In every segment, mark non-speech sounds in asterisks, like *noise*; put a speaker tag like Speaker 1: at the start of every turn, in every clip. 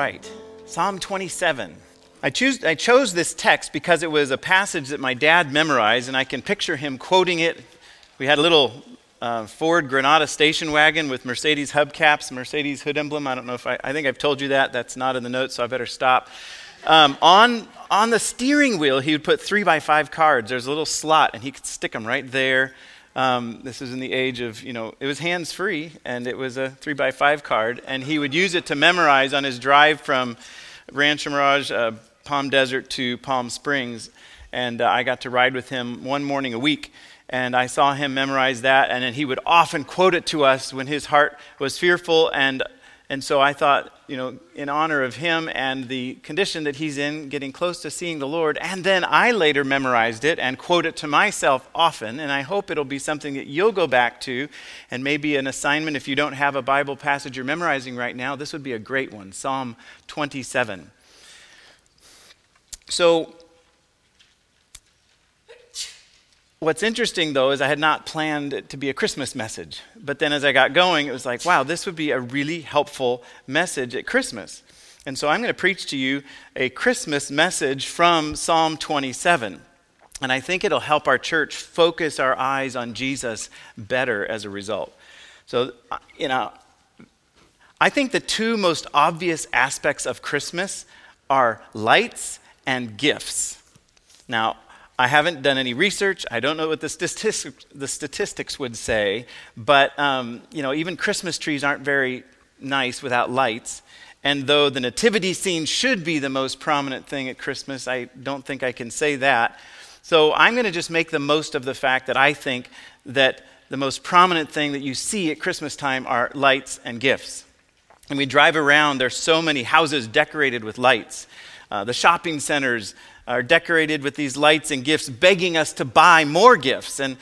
Speaker 1: right, Psalm 27. I, choose, I chose this text because it was a passage that my dad memorized, and I can picture him quoting it. We had a little uh, Ford Granada station wagon with Mercedes hubcaps, Mercedes hood emblem. I don't know if I, I think I've told you that. That's not in the notes, so I better stop. Um, on, on the steering wheel, he would put three by five cards. There's a little slot, and he could stick them right there. Um, this was in the age of, you know, it was hands free, and it was a three by five card, and he would use it to memorize on his drive from Rancho Mirage, uh, Palm Desert to Palm Springs. And uh, I got to ride with him one morning a week and I saw him memorize that, and then he would often quote it to us when his heart was fearful. And, and so I thought, you know, in honor of him and the condition that he's in, getting close to seeing the Lord. And then I later memorized it and quote it to myself often, and I hope it'll be something that you'll go back to, and maybe an assignment if you don't have a Bible passage you're memorizing right now. This would be a great one Psalm 27. So, What's interesting, though, is I had not planned it to be a Christmas message. But then as I got going, it was like, wow, this would be a really helpful message at Christmas. And so I'm going to preach to you a Christmas message from Psalm 27. And I think it'll help our church focus our eyes on Jesus better as a result. So, uh, you know, I think the two most obvious aspects of Christmas are lights and gifts. Now, I haven't done any research. I don't know what the statistics, the statistics would say, but um, you know, even Christmas trees aren't very nice without lights. And though the nativity scene should be the most prominent thing at Christmas, I don't think I can say that. So I'm going to just make the most of the fact that I think that the most prominent thing that you see at Christmas time are lights and gifts. And we drive around, there's so many houses decorated with lights. Uh, the shopping centers are decorated with these lights and gifts, begging us to buy more gifts. And,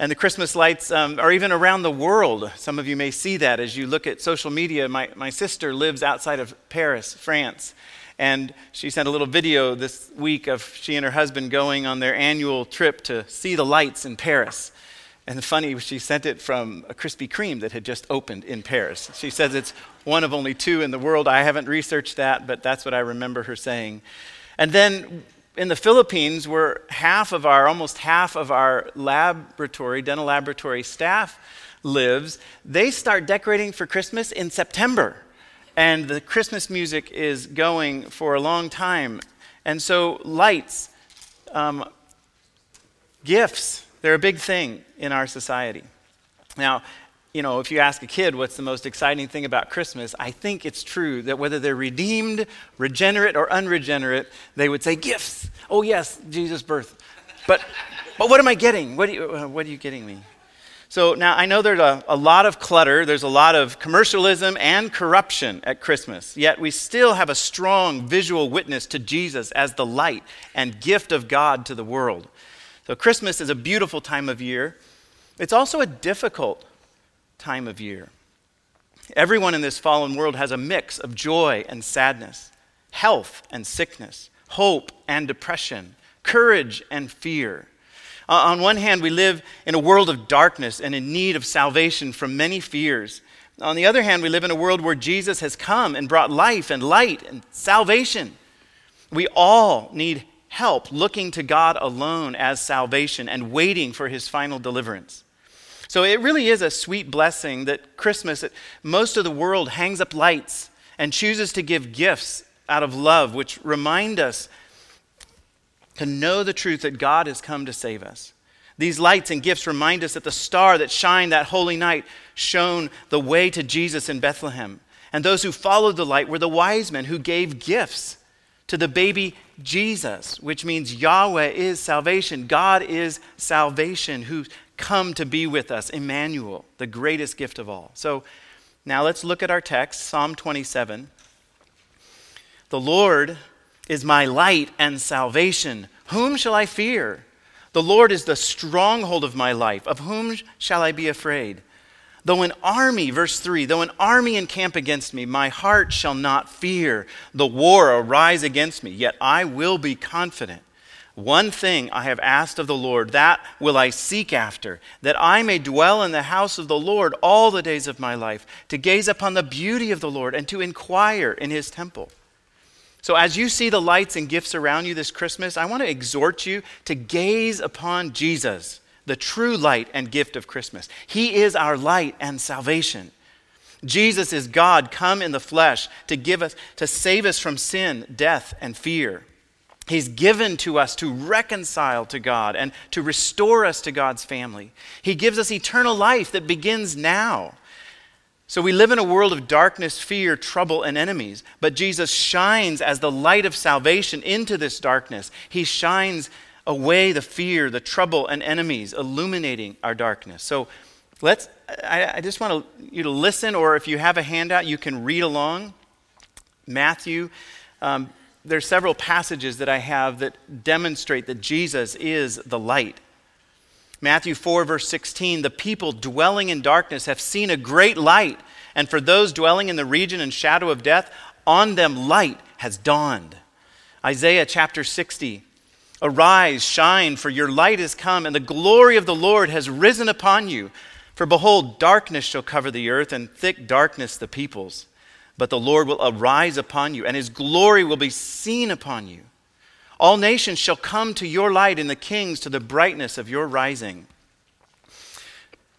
Speaker 1: and the Christmas lights um, are even around the world. Some of you may see that as you look at social media. My, my sister lives outside of Paris, France. And she sent a little video this week of she and her husband going on their annual trip to see the lights in Paris. And funny, she sent it from a Krispy Kreme that had just opened in Paris. She says it's one of only two in the world. I haven't researched that, but that's what I remember her saying. And then in the Philippines, where half of our, almost half of our laboratory, dental laboratory staff lives, they start decorating for Christmas in September. And the Christmas music is going for a long time. And so, lights, um, gifts, they're a big thing in our society. Now, you know, if you ask a kid what's the most exciting thing about Christmas, I think it's true that whether they're redeemed, regenerate, or unregenerate, they would say gifts. Oh, yes, Jesus' birth. But, but what am I getting? What, you, uh, what are you getting me? So now I know there's a, a lot of clutter, there's a lot of commercialism and corruption at Christmas, yet we still have a strong visual witness to Jesus as the light and gift of God to the world. So Christmas is a beautiful time of year. It's also a difficult time of year. Everyone in this fallen world has a mix of joy and sadness, health and sickness, hope and depression, courage and fear. Uh, on one hand, we live in a world of darkness and in need of salvation from many fears. On the other hand, we live in a world where Jesus has come and brought life and light and salvation. We all need help looking to God alone as salvation and waiting for his final deliverance. So it really is a sweet blessing that Christmas, that most of the world hangs up lights and chooses to give gifts out of love, which remind us to know the truth that God has come to save us. These lights and gifts remind us that the star that shined that holy night shone the way to Jesus in Bethlehem. And those who followed the light were the wise men who gave gifts to the baby Jesus, which means Yahweh is salvation. God is salvation, who come to be with us, Emmanuel, the greatest gift of all. So now let's look at our text, Psalm 27. The Lord is my light and salvation. Whom shall I fear? The Lord is the stronghold of my life. Of whom shall I be afraid? Though an army, verse 3, though an army encamp against me, my heart shall not fear. The war arise against me, yet I will be confident. One thing I have asked of the Lord, that will I seek after, that I may dwell in the house of the Lord all the days of my life, to gaze upon the beauty of the Lord and to inquire in his temple. So, as you see the lights and gifts around you this Christmas, I want to exhort you to gaze upon Jesus, the true light and gift of Christmas. He is our light and salvation. Jesus is God come in the flesh to give us to save us from sin, death and fear. He's given to us to reconcile to God and to restore us to God's family. He gives us eternal life that begins now. So we live in a world of darkness, fear, trouble, and enemies. But Jesus shines as the light of salvation into this darkness. He shines away the fear, the trouble, and enemies, illuminating our darkness. So let's, I, I just want you to listen, or if you have a handout, you can read along. Matthew, um, there's several passages that I have that demonstrate that Jesus is the light. Matthew 4, verse 16 The people dwelling in darkness have seen a great light, and for those dwelling in the region and shadow of death, on them light has dawned. Isaiah chapter 60 Arise, shine, for your light is come, and the glory of the Lord has risen upon you. For behold, darkness shall cover the earth, and thick darkness the peoples. But the Lord will arise upon you, and his glory will be seen upon you. All nations shall come to your light, and the kings to the brightness of your rising.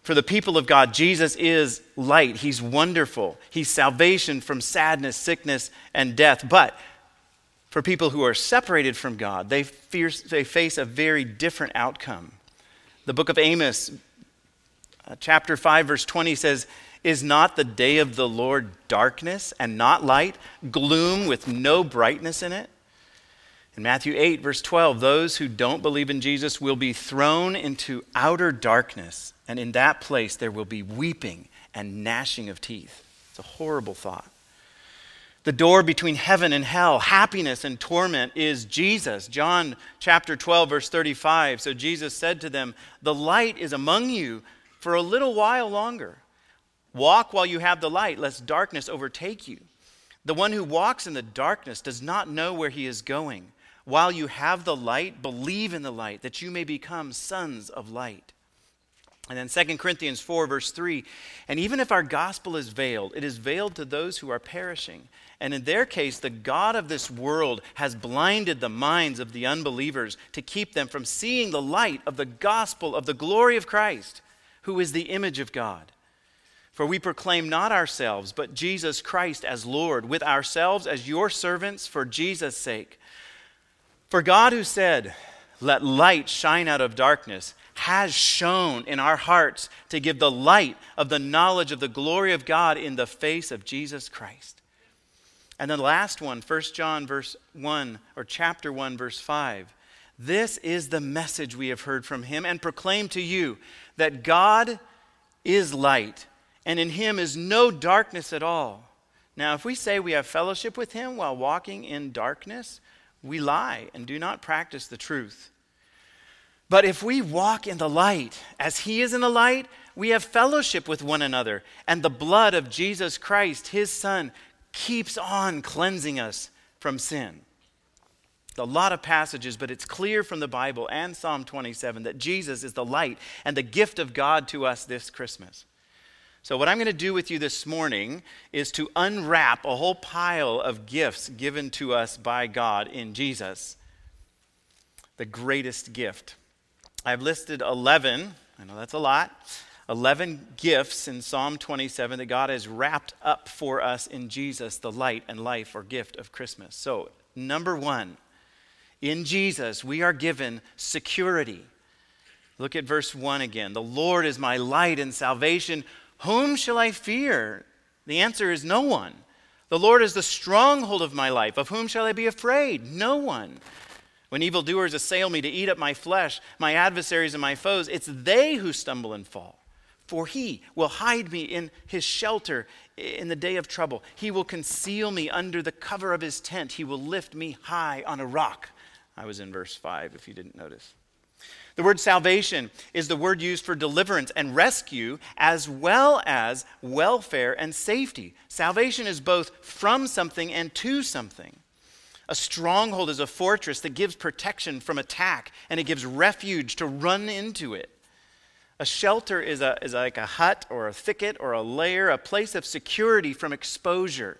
Speaker 1: For the people of God, Jesus is light. He's wonderful. He's salvation from sadness, sickness, and death. But for people who are separated from God, they, they face a very different outcome. The book of Amos, uh, chapter 5, verse 20 says, Is not the day of the Lord darkness and not light, gloom with no brightness in it? In Matthew 8, verse 12, those who don't believe in Jesus will be thrown into outer darkness, and in that place there will be weeping and gnashing of teeth. It's a horrible thought. The door between heaven and hell, happiness and torment, is Jesus. John chapter 12, verse 35. So Jesus said to them, The light is among you for a little while longer. Walk while you have the light, lest darkness overtake you. The one who walks in the darkness does not know where he is going. While you have the light, believe in the light, that you may become sons of light. And then 2 Corinthians 4, verse 3 And even if our gospel is veiled, it is veiled to those who are perishing. And in their case, the God of this world has blinded the minds of the unbelievers to keep them from seeing the light of the gospel of the glory of Christ, who is the image of God. For we proclaim not ourselves, but Jesus Christ as Lord, with ourselves as your servants for Jesus' sake. For God, who said, Let light shine out of darkness, has shone in our hearts to give the light of the knowledge of the glory of God in the face of Jesus Christ. And the last one, 1 John verse 1 or chapter 1 verse 5. This is the message we have heard from him and proclaim to you that God is light and in him is no darkness at all. Now, if we say we have fellowship with him while walking in darkness, we lie and do not practice the truth. But if we walk in the light, as He is in the light, we have fellowship with one another, and the blood of Jesus Christ, His Son, keeps on cleansing us from sin. A lot of passages, but it's clear from the Bible and Psalm 27 that Jesus is the light and the gift of God to us this Christmas. So, what I'm going to do with you this morning is to unwrap a whole pile of gifts given to us by God in Jesus. The greatest gift. I've listed 11, I know that's a lot, 11 gifts in Psalm 27 that God has wrapped up for us in Jesus, the light and life or gift of Christmas. So, number one, in Jesus, we are given security. Look at verse 1 again. The Lord is my light and salvation. Whom shall I fear? The answer is no one. The Lord is the stronghold of my life. Of whom shall I be afraid? No one. When evildoers assail me to eat up my flesh, my adversaries and my foes, it's they who stumble and fall. For he will hide me in his shelter in the day of trouble. He will conceal me under the cover of his tent. He will lift me high on a rock. I was in verse 5, if you didn't notice. The word salvation is the word used for deliverance and rescue, as well as welfare and safety. Salvation is both from something and to something. A stronghold is a fortress that gives protection from attack and it gives refuge to run into it. A shelter is, a, is like a hut or a thicket or a lair, a place of security from exposure.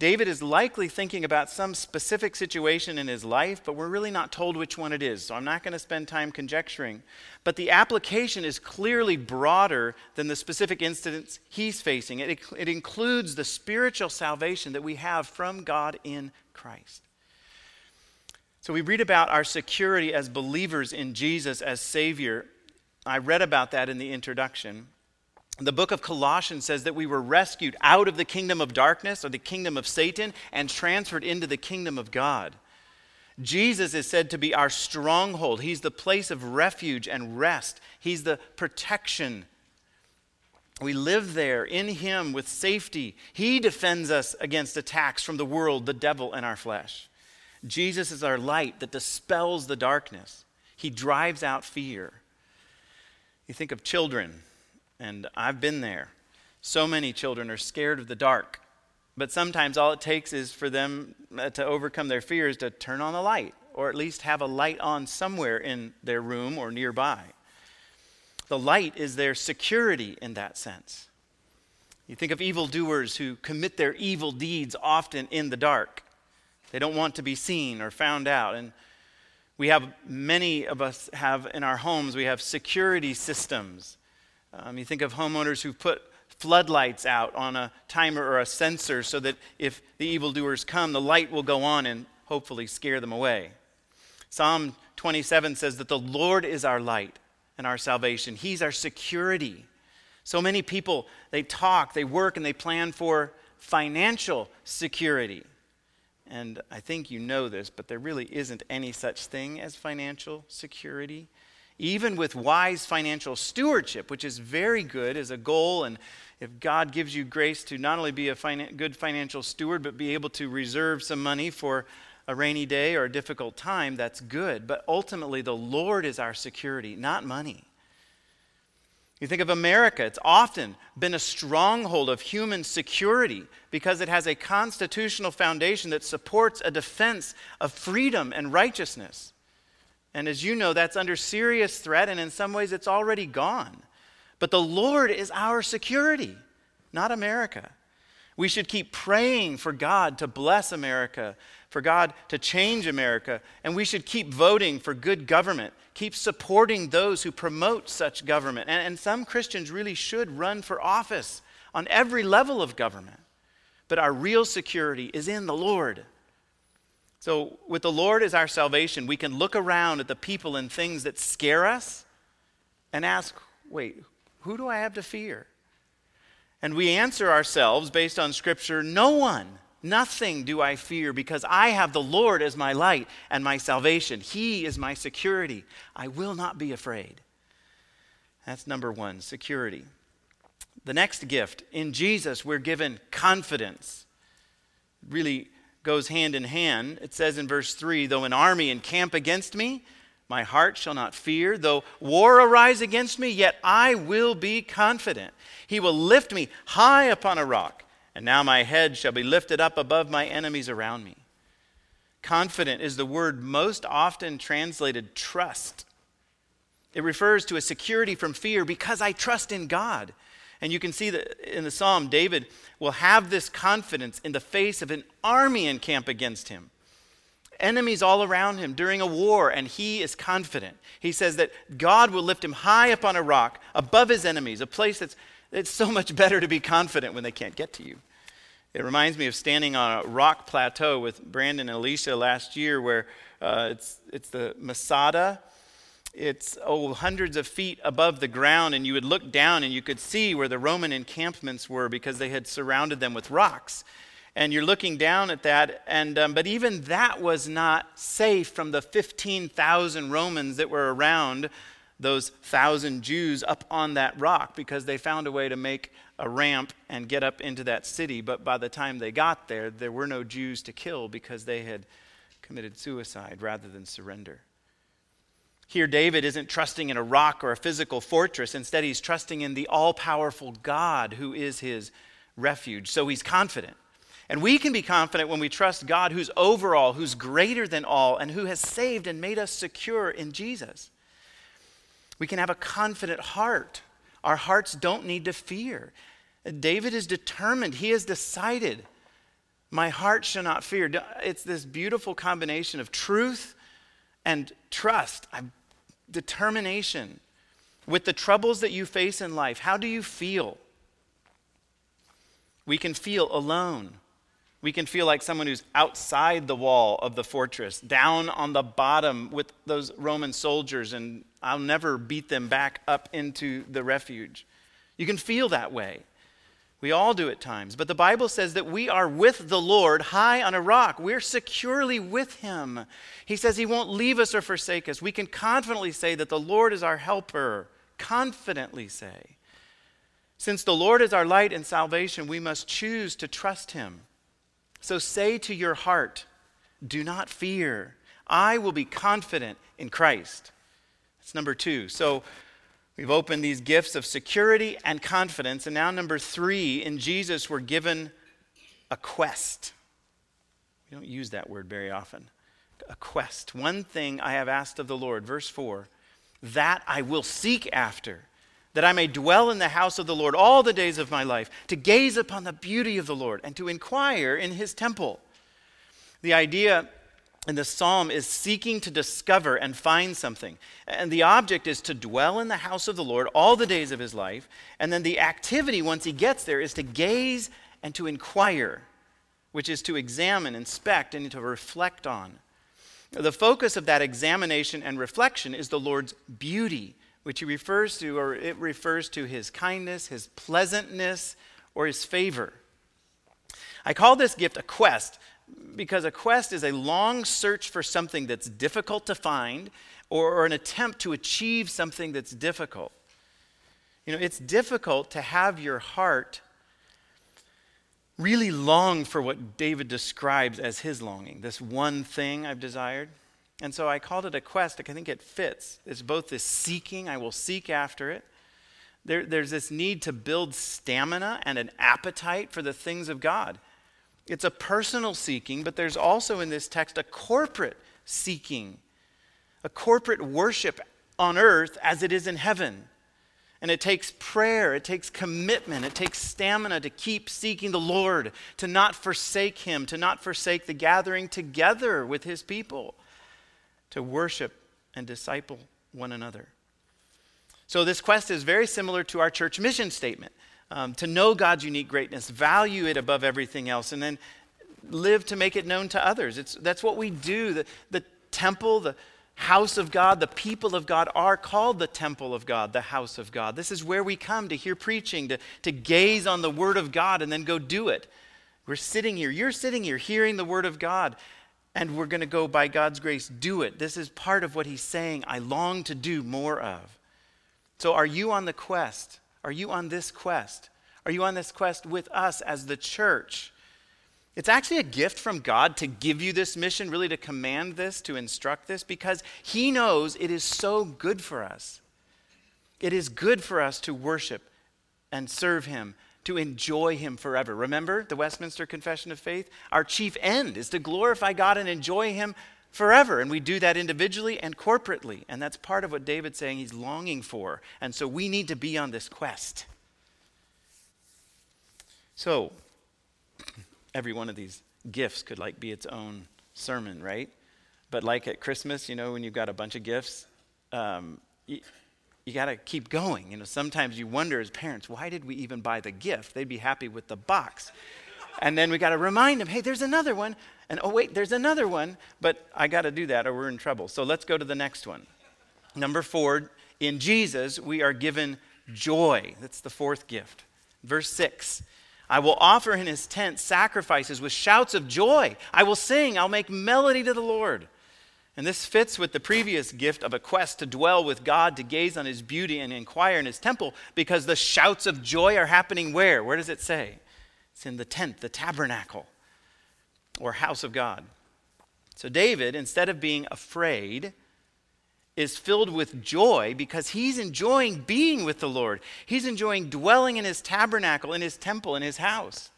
Speaker 1: David is likely thinking about some specific situation in his life, but we're really not told which one it is, so I'm not going to spend time conjecturing. But the application is clearly broader than the specific incidents he's facing. It, it includes the spiritual salvation that we have from God in Christ. So we read about our security as believers in Jesus as Savior. I read about that in the introduction the book of Colossians says that we were rescued out of the kingdom of darkness or the kingdom of Satan and transferred into the kingdom of God. Jesus is said to be our stronghold. He's the place of refuge and rest, He's the protection. We live there in Him with safety. He defends us against attacks from the world, the devil, and our flesh. Jesus is our light that dispels the darkness, He drives out fear. You think of children and I've been there. So many children are scared of the dark. But sometimes all it takes is for them uh, to overcome their fears to turn on the light, or at least have a light on somewhere in their room or nearby. The light is their security in that sense. You think of evildoers who commit their evil deeds often in the dark. They don't want to be seen or found out. And we have, many of us have in our homes, we have security systems um, you think of homeowners who've put floodlights out on a timer or a sensor so that if the evildoers come, the light will go on and hopefully scare them away. Psalm 27 says that the Lord is our light and our salvation, He's our security. So many people, they talk, they work, and they plan for financial security. And I think you know this, but there really isn't any such thing as financial security even with wise financial stewardship, which is very good as a goal. And if God gives you grace to not only be a good financial steward, but be able to reserve some money for a rainy day or a difficult time, that's good. But ultimately, the Lord is our security, not money. You think of America, it's often been a stronghold of human security because it has a constitutional foundation that supports a defense of freedom and righteousness. And as you know, that's under serious threat, and in some ways, it's already gone. But the Lord is our security, not America. We should keep praying for God to bless America, for God to change America, and we should keep voting for good government, keep supporting those who promote such government. And, and some Christians really should run for office on every level of government. But our real security is in the Lord. So, with the Lord as our salvation, we can look around at the people and things that scare us and ask, wait, who do I have to fear? And we answer ourselves based on Scripture no one, nothing do I fear because I have the Lord as my light and my salvation. He is my security. I will not be afraid. That's number one security. The next gift in Jesus, we're given confidence. Really, goes hand in hand. It says in verse 3 Though an army encamp against me, my heart shall not fear. Though war arise against me, yet I will be confident. He will lift me high upon a rock, and now my head shall be lifted up above my enemies around me. Confident is the word most often translated trust. It refers to a security from fear because I trust in God. And you can see that in the psalm, David will have this confidence in the face of an army encamp against him. Enemies all around him during a war, and he is confident. He says that God will lift him high upon a rock above his enemies, a place that's it's so much better to be confident when they can't get to you. It reminds me of standing on a rock plateau with Brandon and Alicia last year, where uh, it's, it's the Masada it's oh hundreds of feet above the ground and you would look down and you could see where the roman encampments were because they had surrounded them with rocks. And you're looking down at that and um, but even that was not safe from the 15000 romans that were around those thousand jews up on that rock because they found a way to make a ramp and get up into that city. But by the time they got there there were no jews to kill because they had committed suicide rather than surrender here, David isn't trusting in a rock or a physical fortress. Instead, he's trusting in the all powerful God who is his refuge. So he's confident. And we can be confident when we trust God who's over all, who's greater than all, and who has saved and made us secure in Jesus. We can have a confident heart. Our hearts don't need to fear. David is determined, he has decided My heart shall not fear. It's this beautiful combination of truth and trust, determination. With the troubles that you face in life, how do you feel? We can feel alone. We can feel like someone who's outside the wall of the fortress, down on the bottom with those Roman soldiers, and I'll never beat them back up into the refuge. You can feel that way. We all do at times. But the Bible says that we are with the Lord high on a rock. We're securely with Him. He says He won't leave us or forsake us. We can confidently say that the Lord is our helper. Confidently say. Since the Lord is our light and salvation, we must choose to trust Him. So say to your heart, Do not fear. I will be confident in Christ. That's number two. So we've opened these gifts of security and confidence. And now, number three, in Jesus, we're given a quest. We don't use that word very often. A quest. One thing I have asked of the Lord, verse 4, that I will seek after that I may dwell in the house of the Lord all the days of my life, to gaze upon the beauty of the Lord and to inquire in his temple. The idea in the psalm is seeking to discover and find something. And the object is to dwell in the house of the Lord all the days of his life. And then the activity, once he gets there, is to gaze and to inquire, which is to examine, inspect, and to reflect on. The focus of that examination and reflection is the Lord's beauty which he refers to, or it refers to his kindness, his pleasantness, or his favor. I call this gift a quest because a quest is a long search for something that's difficult to find or, or an attempt to achieve something that's difficult. You know, it's difficult to have your heart really long for what David describes as his longing, this one thing I've desired. And so I called it a quest. I think it fits. It's both this seeking, I will seek after it. There, there's this need to build stamina and an appetite for the things of God. It's a personal seeking, but there's also in this text a corporate seeking, a corporate worship on earth as it is in heaven. And it takes prayer, it takes commitment, it takes stamina to keep seeking the Lord, to not forsake Him, to not forsake the gathering together with His people to worship and disciple one another. So, this quest is very similar to our church mission statement um, to know God's unique greatness, value it above everything else, and then live to make it known to others. It's, that's what we do. The, the temple, the house of God, the people of God are called the temple of God, the house of God. This is where we come to hear preaching, to, to gaze on the word of God, and then go do it. We're sitting here, you're sitting here hearing the word of God, and we're going to go by God's grace do it. This is part of what he's saying I long to do more of. So, are you on the quest? Are you on this quest? Are you on this quest with us as the church? It's actually a gift from God to give you this mission, really to command this, to instruct this, because He knows it is so good for us. It is good for us to worship and serve Him to enjoy Him forever. Remember the Westminster Confession of Faith? Our chief end is to glorify God and enjoy Him forever. And we do that individually and corporately. And that's part of what David's saying he's longing for. And so we need to be on this quest. So, every one of these gifts could like be its own sermon, right? But like at Christmas, you know, when you've got a bunch of gifts, um, you got to keep going. You know, sometimes you wonder as parents, why did we even buy the gift? They'd be happy with the box. And then we got to remind them, hey, there's another one. And oh, wait, there's another one. But I got to do that or we're in trouble. So let's go to the next one. Number four, in Jesus, we are given joy. That's the fourth gift. Verse six. I will offer in his tent sacrifices with shouts of joy. I will sing, I'll make melody to the Lord. And this fits with the previous gift of a quest to dwell with God, to gaze on his beauty and inquire in his temple, because the shouts of joy are happening where? Where does it say? It's in the tent, the tabernacle, or house of God. So David, instead of being afraid, is filled with joy because he's enjoying being with the Lord. He's enjoying dwelling in his tabernacle, in his temple, in his house.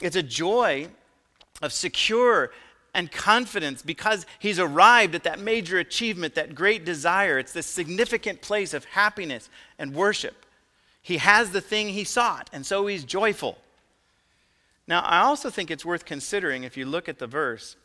Speaker 1: It's a joy of secure and confidence because he's arrived at that major achievement, that great desire. It's this significant place of happiness and worship. He has the thing he sought, and so he's joyful. Now, I also think it's worth considering if you look at the verse.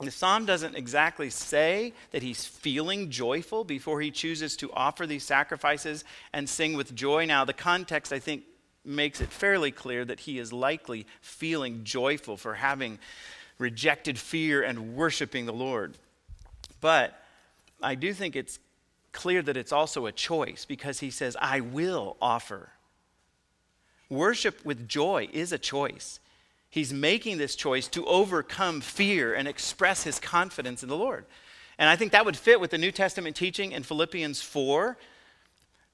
Speaker 1: The psalm doesn't exactly say that he's feeling joyful before he chooses to offer these sacrifices and sing with joy. Now, the context, I think, makes it fairly clear that he is likely feeling joyful for having rejected fear and worshiping the Lord. But I do think it's clear that it's also a choice because he says, I will offer. Worship with joy is a choice. He's making this choice to overcome fear and express his confidence in the Lord. And I think that would fit with the New Testament teaching in Philippians 4.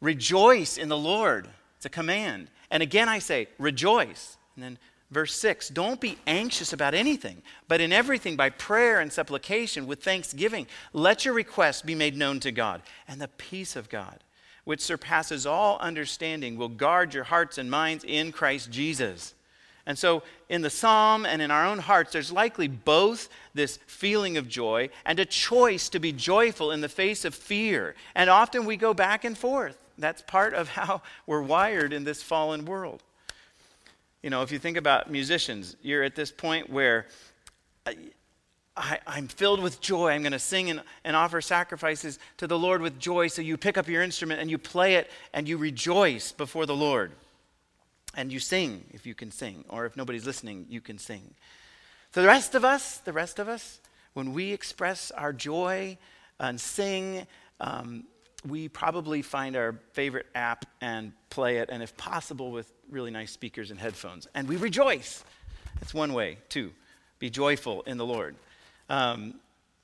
Speaker 1: Rejoice in the Lord. It's a command. And again, I say, rejoice. And then verse 6 Don't be anxious about anything, but in everything, by prayer and supplication, with thanksgiving, let your requests be made known to God. And the peace of God, which surpasses all understanding, will guard your hearts and minds in Christ Jesus. And so, in the psalm and in our own hearts, there's likely both this feeling of joy and a choice to be joyful in the face of fear. And often we go back and forth. That's part of *laughs* how we're wired in this fallen world. You know, if you think about musicians, you're at this point where uh, I, am filled with joy. I'm going to sing and, and offer sacrifices to the Lord with joy. So you pick up your instrument and you play it and you rejoice before the Lord. And you sing if you can sing, or if nobody's listening, you can sing. For the rest of us, the rest of us, when we express our joy and sing, um, we probably find our favorite app and play it, and if possible, with really nice speakers and headphones. And we rejoice. That's one way, too. Be joyful in the Lord. Um,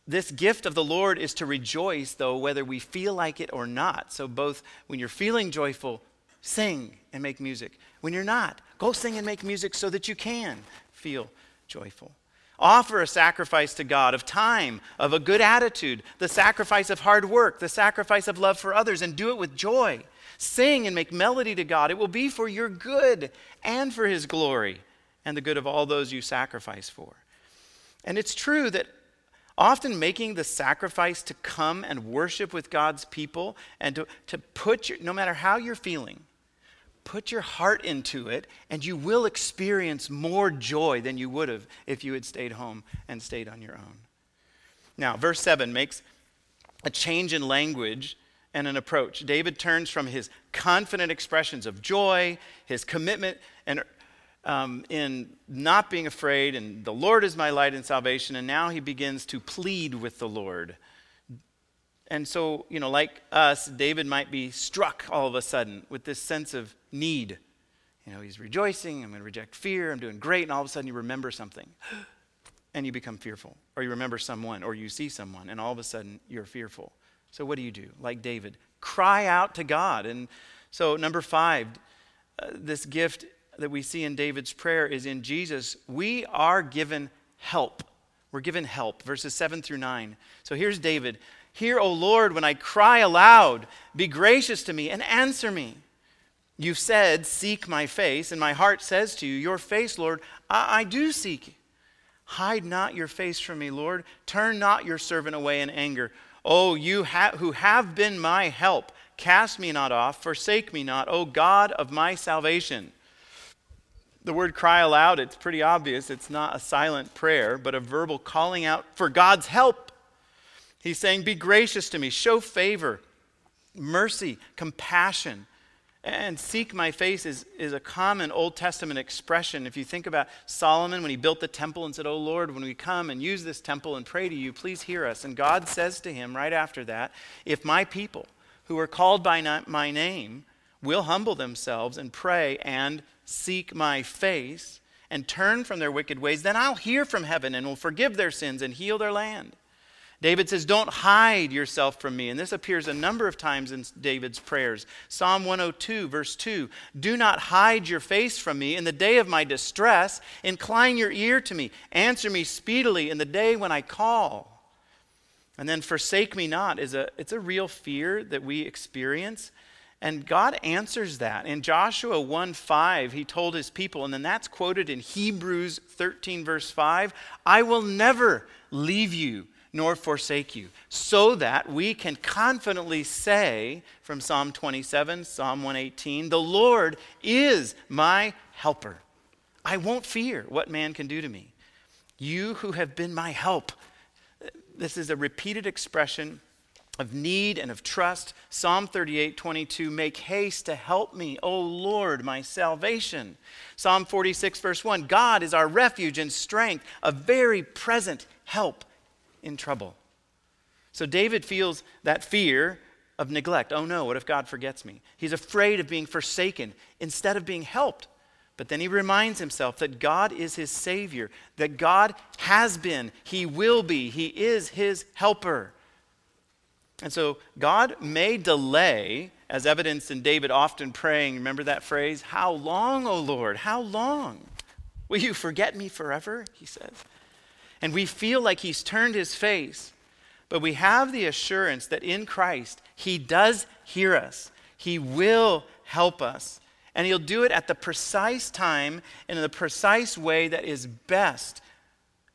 Speaker 1: this gift of the Lord is to rejoice, though, whether we feel like it or not. So, both when you're feeling joyful, sing and make music. When you're not, go sing and make music so that you can feel joyful. Offer a sacrifice to God of time, of a good attitude, the sacrifice of hard work, the sacrifice of love for others, and do it with joy. Sing and make melody to God. It will be for your good and for His glory and the good of all those you sacrifice for. And it's true that often making the sacrifice to come and worship with God's people and to, to put your, no matter how you're feeling, Put your heart into it, and you will experience more joy than you would have if you had stayed home and stayed on your own. Now, verse 7 makes a change in language and an approach. David turns from his confident expressions of joy, his commitment and um, in not being afraid, and the Lord is my light and salvation, and now he begins to plead with the Lord. And so, you know, like us, David might be struck all of a sudden with this sense of need. You know, he's rejoicing, I'm going to reject fear, I'm doing great, and all of a sudden you remember something *gasps* and you become fearful. Or you remember someone, or you see someone, and all of a sudden you're fearful. So, what do you do? Like David, cry out to God. And so, number five, uh, this gift that we see in David's prayer is in Jesus. We are given help. We're given help, verses 7 through 9. So, here's David Hear, O Lord, when I cry aloud, be gracious to me and answer me. You've said, Seek my face, and my heart says to you, Your face, Lord, I, I do seek. Hide not your face from me, Lord. Turn not your servant away in anger. Oh, you ha- who have been my help, cast me not off, forsake me not, O God of my salvation. The word cry aloud, it's pretty obvious. It's not a silent prayer, but a verbal calling out for God's help. He's saying, Be gracious to me, show favor, mercy, compassion. And seek my face is, is a common Old Testament expression. If you think about Solomon when he built the temple and said, Oh Lord, when we come and use this temple and pray to you, please hear us. And God says to him right after that, If my people who are called by my name will humble themselves and pray and seek my face and turn from their wicked ways, then I'll hear from heaven and will forgive their sins and heal their land. David says, Don't hide yourself from me. And this appears a number of times in David's prayers. Psalm 102, verse 2 Do not hide your face from me in the day of my distress. Incline your ear to me. Answer me speedily in the day when I call. And then, forsake me not is a, it's a real fear that we experience. And God answers that. In Joshua 1 5, he told his people, and then that's quoted in Hebrews 13, verse 5 I will never leave you nor forsake you, so that we can confidently say from Psalm 27, Psalm 118, the Lord is my helper. I won't fear what man can do to me. You who have been my help. This is a repeated expression of need and of trust. Psalm 38, 22, make haste to help me, O Lord, my salvation. Psalm 46, verse 1, God is our refuge and strength, a very present help in trouble. So David feels that fear of neglect. Oh no, what if God forgets me? He's afraid of being forsaken instead of being helped. But then he reminds himself that God is his Savior, that God has been, He will be, He is his helper. And so God may delay, as evidenced in David often praying. Remember that phrase? How long, O Lord? How long? Will you forget me forever? He says. And we feel like he's turned his face, but we have the assurance that in Christ, he does hear us. He will help us. And he'll do it at the precise time and in the precise way that is best.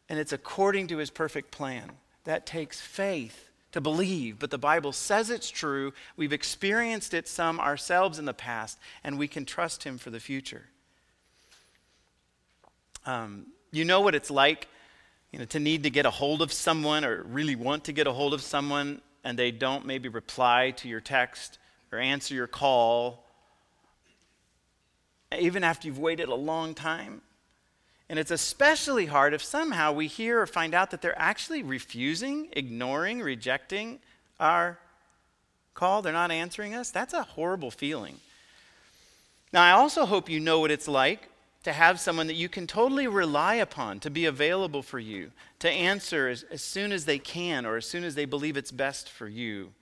Speaker 1: And it's according to his perfect plan. That takes faith to believe, but the Bible says it's true. We've experienced it some ourselves in the past, and we can trust Him for the future. Um, you know what it's like you know, to need to get a hold of someone or really want to get a hold of someone, and they don't maybe reply to your text or answer your call, even after you've waited a long time. And it's especially hard if somehow we hear or find out that they're actually refusing, ignoring, rejecting our call. They're not answering us. That's a horrible feeling. Now, I also hope you know what it's like to have someone that you can totally rely upon to be available for you, to answer as, as soon as they can or as soon as they believe it's best for you.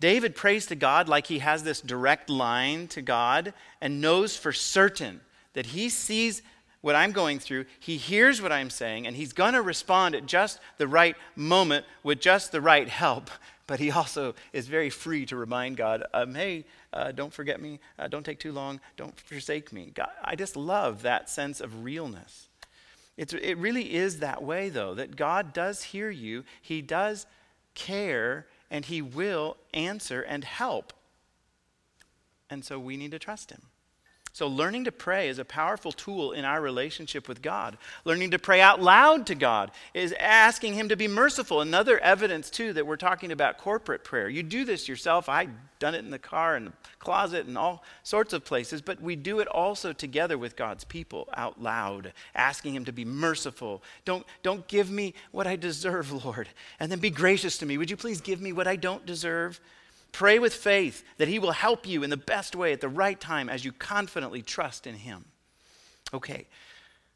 Speaker 1: David prays to God like he has this direct line to God and knows for certain that he sees what I'm going through. He hears what I'm saying, and he's going to respond at just the right moment with just the right help. But he *laughs* also is very free to remind God, um, hey, uh, don't forget me. Uh, don't take too long. Don't forsake me. God, I just love that sense of realness. It's, it really is that way, though, that God does hear you, He does care, and He will answer and help. And so we need to trust Him. So, learning to pray is a powerful tool in our relationship with God. Learning to pray out loud to God is asking Him to be merciful. Another evidence, too, that we're talking about corporate prayer. You do this yourself. I've done it in the car, and the closet, and all sorts of places, but we do it also together with God's people out loud, asking Him to be merciful. Don't, don't give me what I deserve, *laughs* Lord, and then be gracious to me. Would you please give me what I don't deserve? Pray with faith that He will help you in the best way at the right time as you confidently trust in Him. Okay,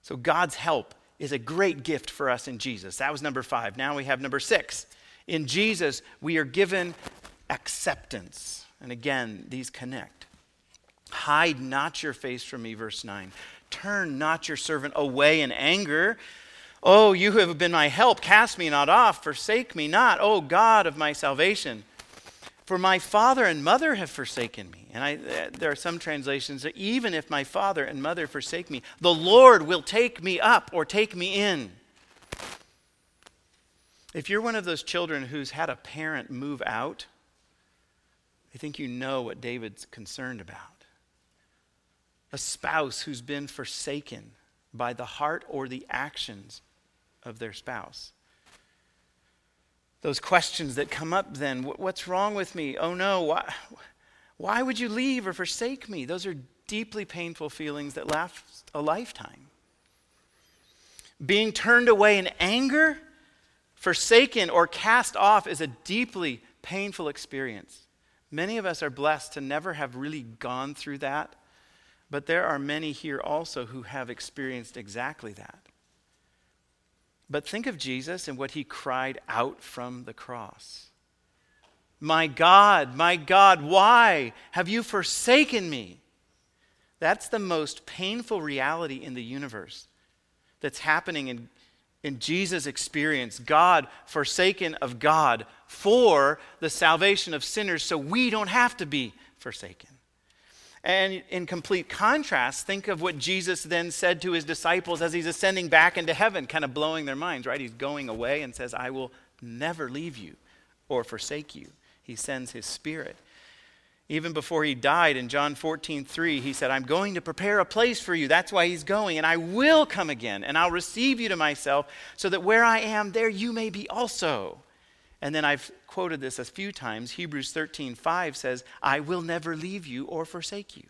Speaker 1: so God's help is a great gift for us in Jesus. That was number five. Now we have number six. In Jesus, we are given acceptance. And again, these connect. Hide not your face from me, verse 9. Turn not your servant away in anger. Oh, you who have been my help. Cast me not off. Forsake me not, O God of my salvation. For my father and mother have forsaken me. And I, there are some translations that even if my father and mother forsake me, the Lord will take me up or take me in. If you're one of those children who's had a parent move out, I think you know what David's concerned about. A spouse who's been forsaken by the heart or the actions of their spouse those questions that come up then what's wrong with me? Oh no why, why would you leave or forsake me? Those are deeply painful feelings that last a lifetime. Being turned away in anger forsaken or cast off is a deeply painful experience. Many of us are blessed to never have really gone through that but there are many here also who have experienced exactly that but think of Jesus and what he cried out from the cross My God, my God, why have you forsaken me? That's the most painful reality in the universe that's happening in, in Jesus' experience. God forsaken of God for the salvation of sinners so we don't have to be forsaken. And in complete contrast, think of what Jesus then said to his disciples as he's ascending back into heaven, kind of blowing their minds, right? He's going away and says, I will never leave you or forsake you. He sends his spirit. Even before he died in John 14, 3, he said, I'm going to prepare a place for you. That's why he's going. And I will come again, and I'll receive you to myself, so that where I am, there you may be also. And then I've quoted this a few times. Hebrews 13, 5 says, I will never leave you or forsake you.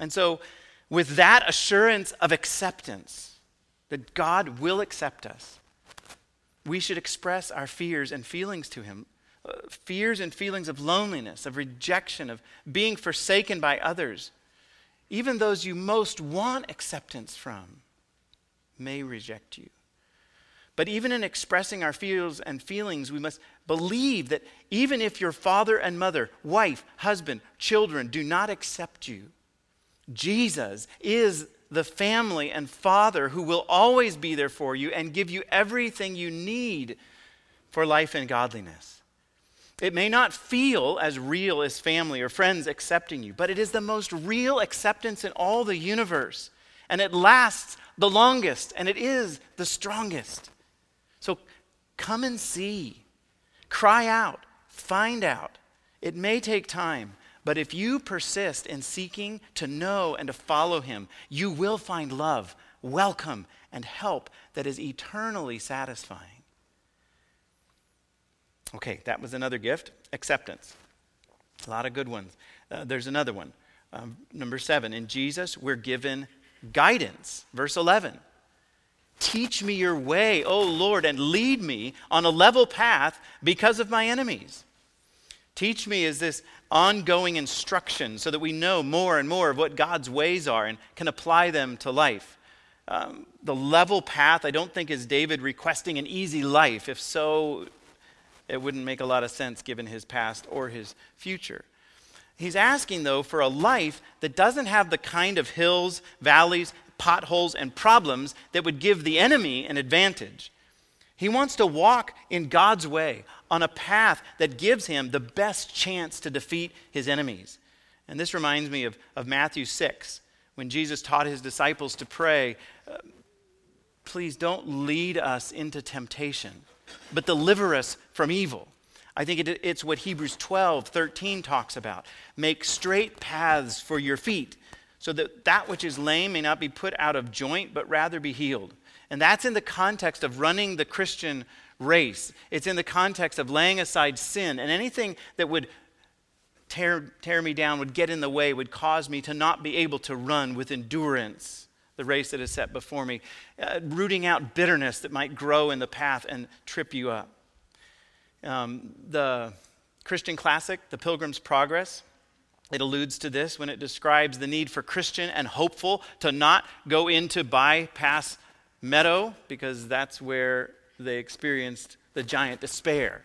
Speaker 1: And so, with that assurance of acceptance, that God will accept us, we should express our fears and feelings to Him uh, fears and feelings of loneliness, of rejection, of being forsaken by others. Even those you most want acceptance from may reject you. But even in expressing our fears and feelings, we must believe that even if your father and mother, wife, husband, children do not accept you, Jesus is the family and father who will always be there for you and give you everything you need for life and godliness. It may not feel as real as family or friends accepting you, but it is the most real acceptance in all the universe. And it lasts the longest, and it is the strongest. Come and see. Cry out. Find out. It may take time, but if you persist in seeking to know and to follow Him, you will find love, welcome, and help that is eternally satisfying. Okay, that was another gift acceptance. A lot of good ones. Uh, there's another one. Um, number seven, in Jesus, we're given guidance. Verse 11 Teach me your way, O Lord, and lead me on a level path because of my enemies. Teach me is this ongoing instruction so that we know more and more of what God's ways are and can apply them to life. Um, the level path, I don't think, is David requesting an easy life. If so, it wouldn't make a lot of sense given his past or his future. He's asking, though, for a life that doesn't have the kind of hills, valleys, potholes, and problems that would give the enemy an advantage. He wants to walk in God's way on a path that gives him the best chance to defeat his enemies. And this reminds me of, of Matthew 6, when Jesus taught his disciples to pray, uh, Please don't lead us into temptation but deliver us from evil. I think it, it's what Hebrews 12, 13 talks about. Make straight paths for your feet, so that that which is lame may not be put out of joint, but rather be healed. And that's in the context of running the Christian race. It's in the context of laying aside sin and anything that would tear, tear me down, would get in the way, would cause me to not be able to run with endurance the race that is set before me, uh, rooting out bitterness that might grow in the path and trip you up. Um, the Christian classic, The Pilgrim's Progress, it alludes to this when it describes the need for Christian and hopeful to not go into By-Path Meadow because that's where they experienced the giant despair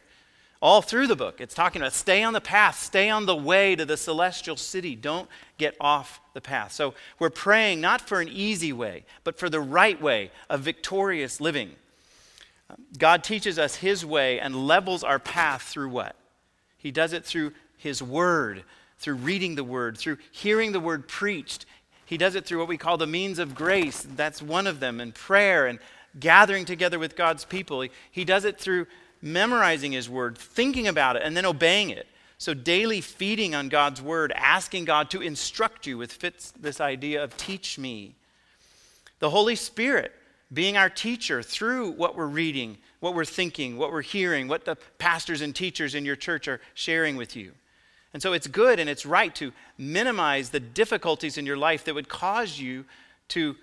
Speaker 1: all through the book. It's talking about stay on the path, stay on the way to the celestial city. Don't get off the path. So we're praying not for an easy way, but for the right way of victorious living. God teaches us His way and levels our path through what? He does it through His Word, through reading the Word, through hearing the Word preached. He does it through what we call the means of grace. That's one of them, and prayer and gathering together with God's people. He, he does it through memorizing His Word, thinking about it, and then obeying it. So, daily feeding on God's Word, asking God to instruct you, with fits this idea of teach me. The Holy Spirit being our teacher through what we're reading, what we're thinking, what we're hearing, what the pastors and teachers in your church are sharing with you. And so it's good and it's right to minimize the difficulties in your life that would cause you to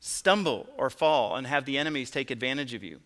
Speaker 1: stumble or fall and have the enemies take advantage of you.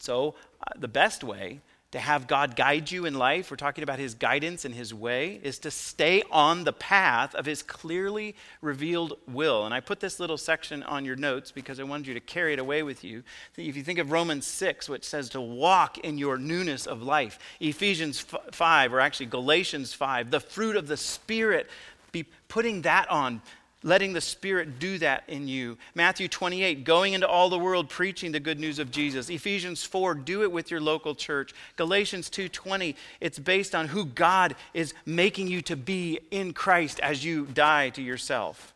Speaker 1: So uh, the best way to have God guide you in life, we're talking about His guidance and His way, is to stay on the path of His clearly revealed will. And I put this little section on your notes because I wanted you to carry it away with you. If you think of Romans 6, which says to walk in your newness of life, Ephesians 5, or actually Galatians 5, the fruit of the Spirit, be putting that on letting the Spirit do that in you. Matthew 28, going into all the world preaching the good news of Jesus. Ephesians 4, do it with your local church. Galatians 2:20, it's based on who God is making you to be in Christ as you die to yourself.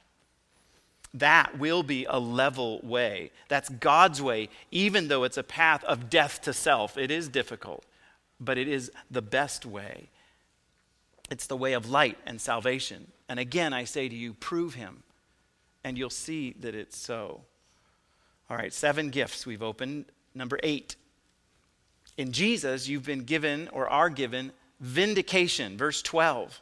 Speaker 1: That will be a level way. That's God's way, even though it's a path of death to self. It is difficult, but it is the best way. It's the way of light and salvation. And again, I say to you, prove him, and you'll see that it's so. All right, seven gifts we've opened. Number eight. In Jesus, you've been given or are given vindication. Verse 12.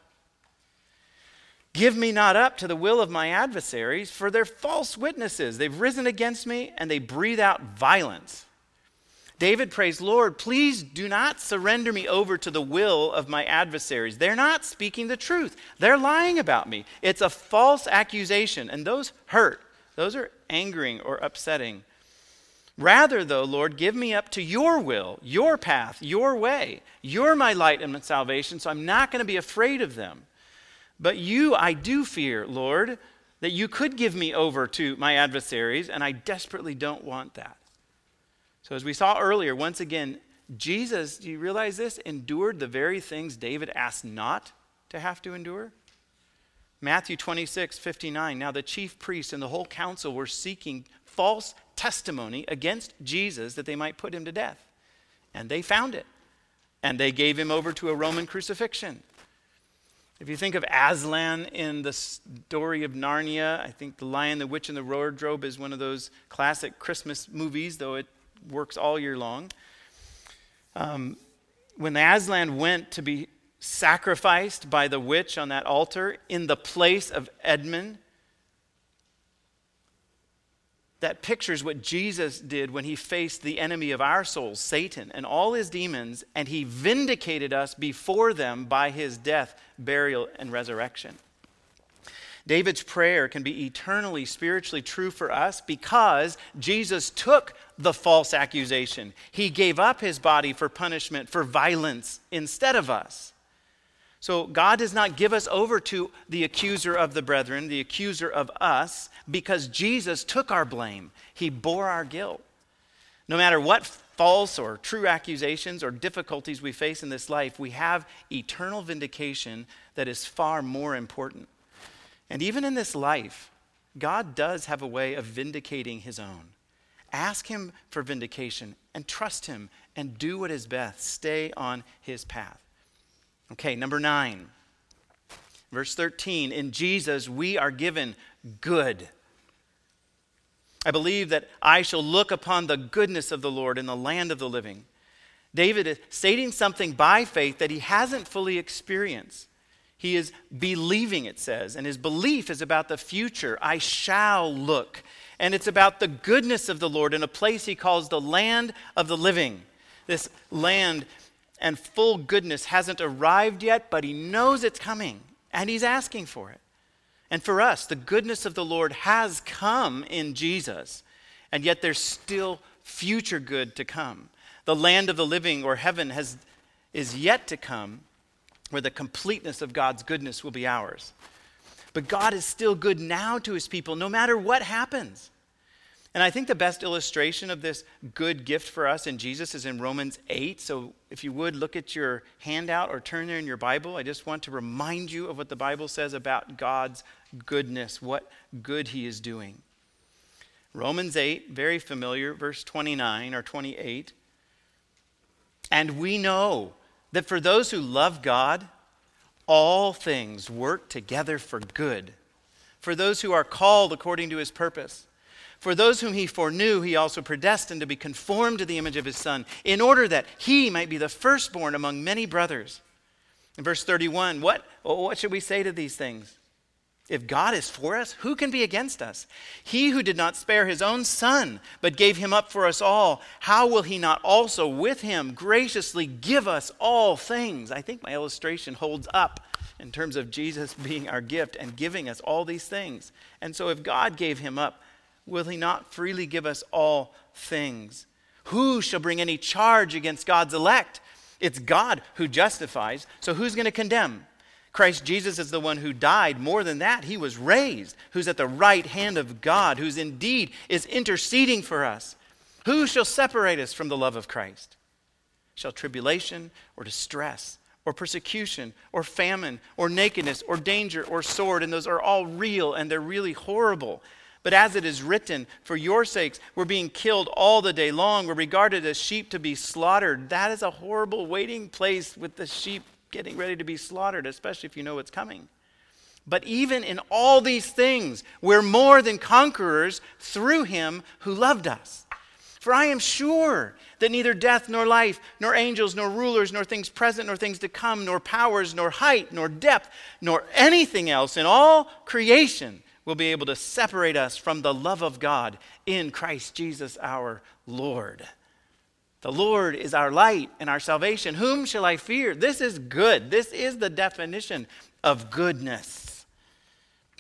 Speaker 1: Give me not up to the will of my adversaries, for they're false witnesses. They've risen against me and they breathe out violence. David prays, Lord, please do not surrender me over to the will of my adversaries. They're not speaking the truth, they're lying about me. It's a false accusation, and those hurt. Those are angering or upsetting. Rather, though, Lord, give me up to your will, your path, your way. You're my light and my salvation, so I'm not going to be afraid of them. But you I do fear, Lord, that you could give me over to my adversaries, and I desperately don't want that. So, as we saw earlier, once again, Jesus, do you realize this? Endured the very things David asked not to have to endure. Matthew 26, 59. Now, the chief priests and the whole council were seeking false testimony against Jesus that they might put him to death. And they found it. And they gave him over to a Roman crucifixion. If you think of Aslan in the story of Narnia, I think The Lion, the Witch, and the Wardrobe is one of those classic Christmas movies, though it works all year long. Um, when Aslan went to be sacrificed by the witch on that altar in the place of Edmund, that pictures what Jesus did when he faced the enemy of our souls, Satan, and all his demons, and he vindicated us before them by his death, burial, and resurrection. David's prayer can be eternally spiritually true for us because Jesus took the false accusation. He gave up his body for punishment, for violence, instead of us. So God does not give us over to the accuser of the brethren, the accuser of us, because Jesus took our blame. He bore our guilt. No matter what false or true accusations or difficulties we face in this life, we have eternal vindication that is far more important. And even in this life, God does have a way of vindicating his own. Ask him for vindication and trust him and do what is best. Stay on his path. Okay, number nine. Verse 13 In Jesus, we are given good. I believe that I shall look upon the goodness of the Lord in the land of the living. David is stating something by faith that he hasn't fully experienced. He is believing, it says, and his belief is about the future. I shall look. And it's about the goodness of the Lord in a place he calls the land of the living. This land and full goodness hasn't arrived yet, but he knows it's coming, and he's asking for it. And for us, the goodness of the Lord has come in Jesus, and yet there's still future good to come. The land of the living or heaven has, is yet to come, where the completeness of God's goodness will be ours. But God is still good now to his people, no matter what happens. And I think the best illustration of this good gift for us in Jesus is in Romans 8. So if you would look at your handout or turn there in your Bible, I just want to remind you of what the Bible says about God's goodness, what good he is doing. Romans 8, very familiar, verse 29 or 28. And we know that for those who love God, all things work together for good, for those who are called according to his purpose. For those whom he foreknew, he also predestined to be conformed to the image of his Son, in order that he might be the firstborn among many brothers. In verse 31, what, what should we say to these things? If God is for us, who can be against us? He who did not spare his own son, but gave him up for us all, how will he not also with him graciously give us all things? I think my illustration holds up in terms of Jesus *laughs* being our gift and giving us all these things. And so if God gave him up, will he not freely give us all things? Who shall bring any charge against God's elect? It's God who justifies, so who's going to condemn? Christ Jesus is the one who died. More than that, he was raised, who's at the right hand of God, who's indeed is interceding for us. Who shall separate us from the love of Christ? Shall tribulation or distress or persecution or famine or nakedness or danger or sword, and those are all real and they're really horrible. But as it is written, for your sakes, we're being killed all the day long. We're regarded as sheep to be slaughtered. That is a horrible waiting place with the sheep getting ready to be slaughtered, especially if you know what's coming. But even in all these things, we're more than conquerors through him who loved us. For I am sure that neither death, nor life, nor angels, nor rulers, nor things present, nor things to come, nor powers, nor height, nor depth, nor anything else in all creation will be able to separate us from the love of God in Christ Jesus our Lord. The Lord is our light and our salvation. Whom shall I fear? This is good. This is the definition of goodness.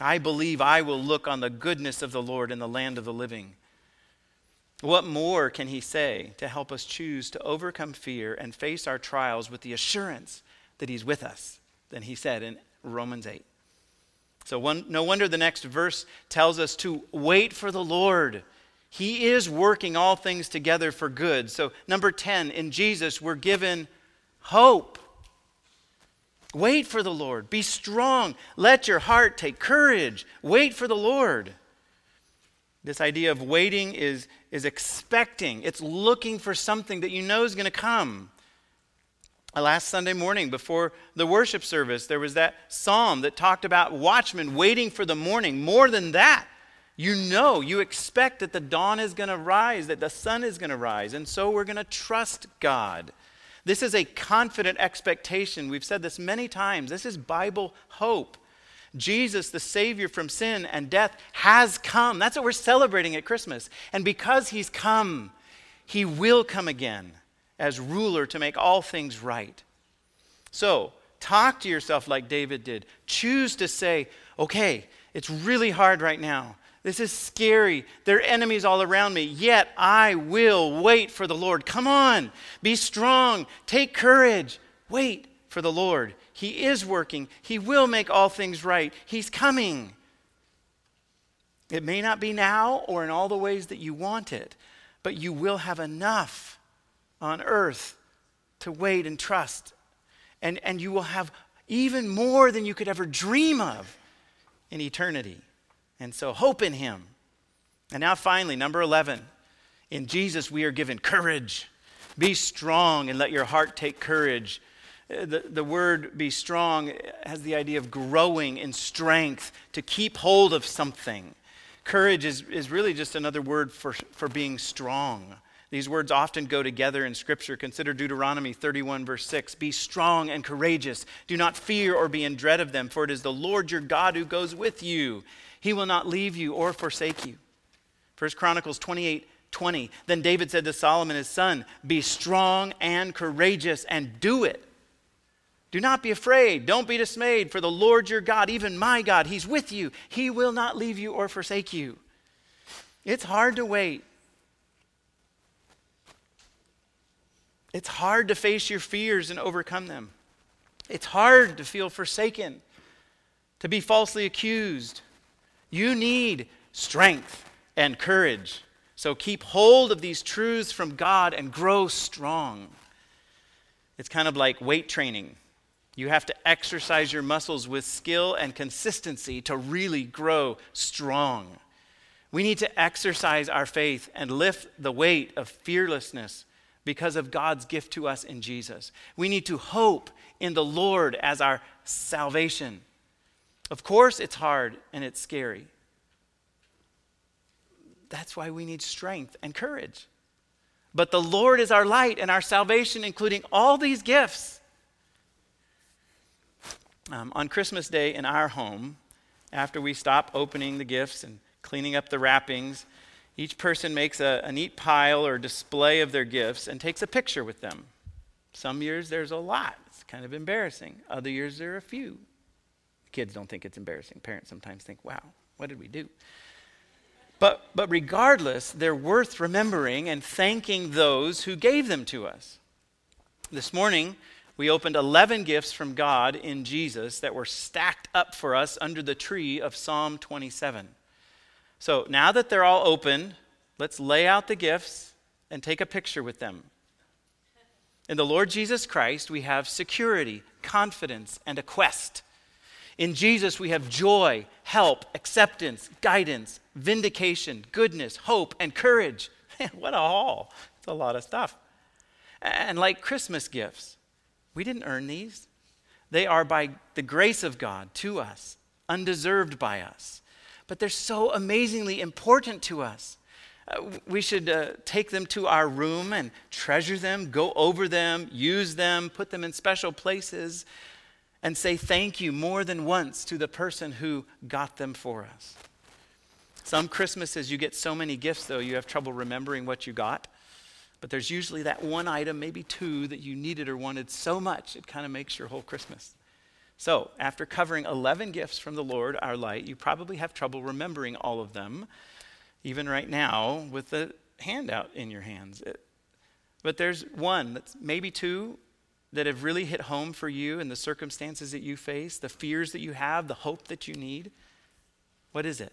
Speaker 1: I believe I will look on the goodness of the Lord in the land of the living. What more can he say to help us choose to overcome fear and face our trials with the assurance that he's with us than he said in Romans 8? So, one, no wonder the next verse tells us to wait for the Lord. He is working all things together for good. So, number 10, in Jesus, we're given hope. Wait for the Lord. Be strong. Let your heart take courage. Wait for the Lord. This idea of waiting is, is expecting, it's looking for something that you know is going to come. Uh, last Sunday morning, before the worship service, there was that psalm that talked about watchmen waiting for the morning. More than that, you know, you expect that the dawn is going to rise, that the sun is going to rise, and so we're going to trust God. This is a confident expectation. We've said this many times. This is Bible hope. Jesus, the Savior from sin and death, has come. That's what we're celebrating at Christmas. And because He's come, He will come again as ruler to make all things right. So, talk to yourself like David did. Choose to say, okay, it's really hard right now. This is scary. There are enemies all around me, yet I will wait for the Lord. Come on, be strong, take courage, wait for the Lord. He is working. He will make all things right. He's coming. It may not be now or in all the ways that you want it, but you will have enough on earth to wait and trust. And, and you will have even more than you could ever dream of in eternity. And so, hope in Him. And now, finally, number 11. In Jesus, we are given courage. Be strong and let your heart take courage. Uh, the, the word be strong has the idea of growing in strength, to keep hold of something. Courage is, is really just another word for, for being strong. These words often go together in Scripture. Consider Deuteronomy 31, verse 6. Be strong and courageous. Do not fear or be in dread of them, for it is the Lord your God who goes with you. He will not leave you or forsake you. 1 Chronicles 28, 20. Then David said to Solomon his son, Be strong and courageous and do it. Do not be afraid. Don't be dismayed, for the Lord your God, even my God, He's with you. He will not leave you or forsake you. It's hard to wait. It's hard to face your fears and overcome them. It's hard to feel forsaken, to be falsely accused. You need strength and courage. So keep hold of these truths from God and grow strong. It's kind of like weight training. You have to exercise your muscles with skill and consistency to really grow strong. We need to exercise our faith and lift the weight of fearlessness because of God's gift to us in Jesus. We need to hope in the Lord as our salvation. Of course, it's hard and it's scary. That's why we need strength and courage. But the Lord is our light and our salvation, including all these gifts. Um, on Christmas Day in our home, after we stop opening the gifts and cleaning up the wrappings, each person makes a, a neat pile or display of their gifts and takes a picture with them. Some years there's a lot. It's kind of embarrassing. Other years there are a few. Kids don't think it's embarrassing. Parents sometimes think, wow, what did we do? But, but regardless, they're worth remembering and thanking those who gave them to us. This morning, we opened 11 gifts from God in Jesus that were stacked up for us under the tree of Psalm 27. So now that they're all open, let's lay out the gifts and take a picture with them. In the Lord Jesus Christ, we have security, confidence, and a quest. In Jesus, we have joy, help, acceptance, guidance, vindication, goodness, hope, and courage. *laughs* Man, what a haul! It's a lot of stuff. And like Christmas gifts, we didn't earn these. They are by the grace of God to us, undeserved by us. But they're so amazingly important to us. Uh, we should uh, take them to our room and treasure them, go over them, use them, put them in special places, and say thank you more than once to the person who got them for us. Some Christmases, you get so many gifts, though, you have trouble remembering what you got. But there's usually that one item, maybe two, that you needed or wanted so much, it kind of makes your whole Christmas. So, after covering 11 gifts from the Lord, our light, you probably have trouble remembering all of them, even right now with the handout in your hands. It, but there's one, that's maybe two, that have really hit home for you and the circumstances that you face, the fears that you have, the hope that you need. What is it?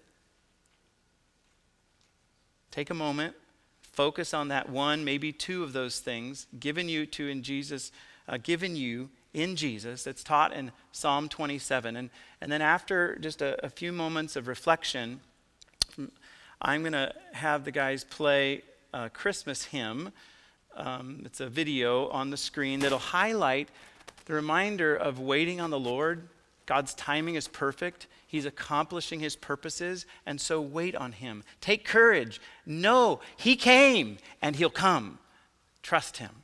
Speaker 1: Take a moment, focus on that one, maybe two of those things given you to in Jesus, uh, given you in Jesus that's taught in Psalm 27. And, and then after just a, a few moments of reflection, I'm going to have the guys play a Christmas hymn. Um, it's a video on the screen that'll highlight the reminder of waiting on the Lord. God's timing is perfect. He's accomplishing his purposes, and so wait on him. Take courage. No, he came and he'll come. Trust him.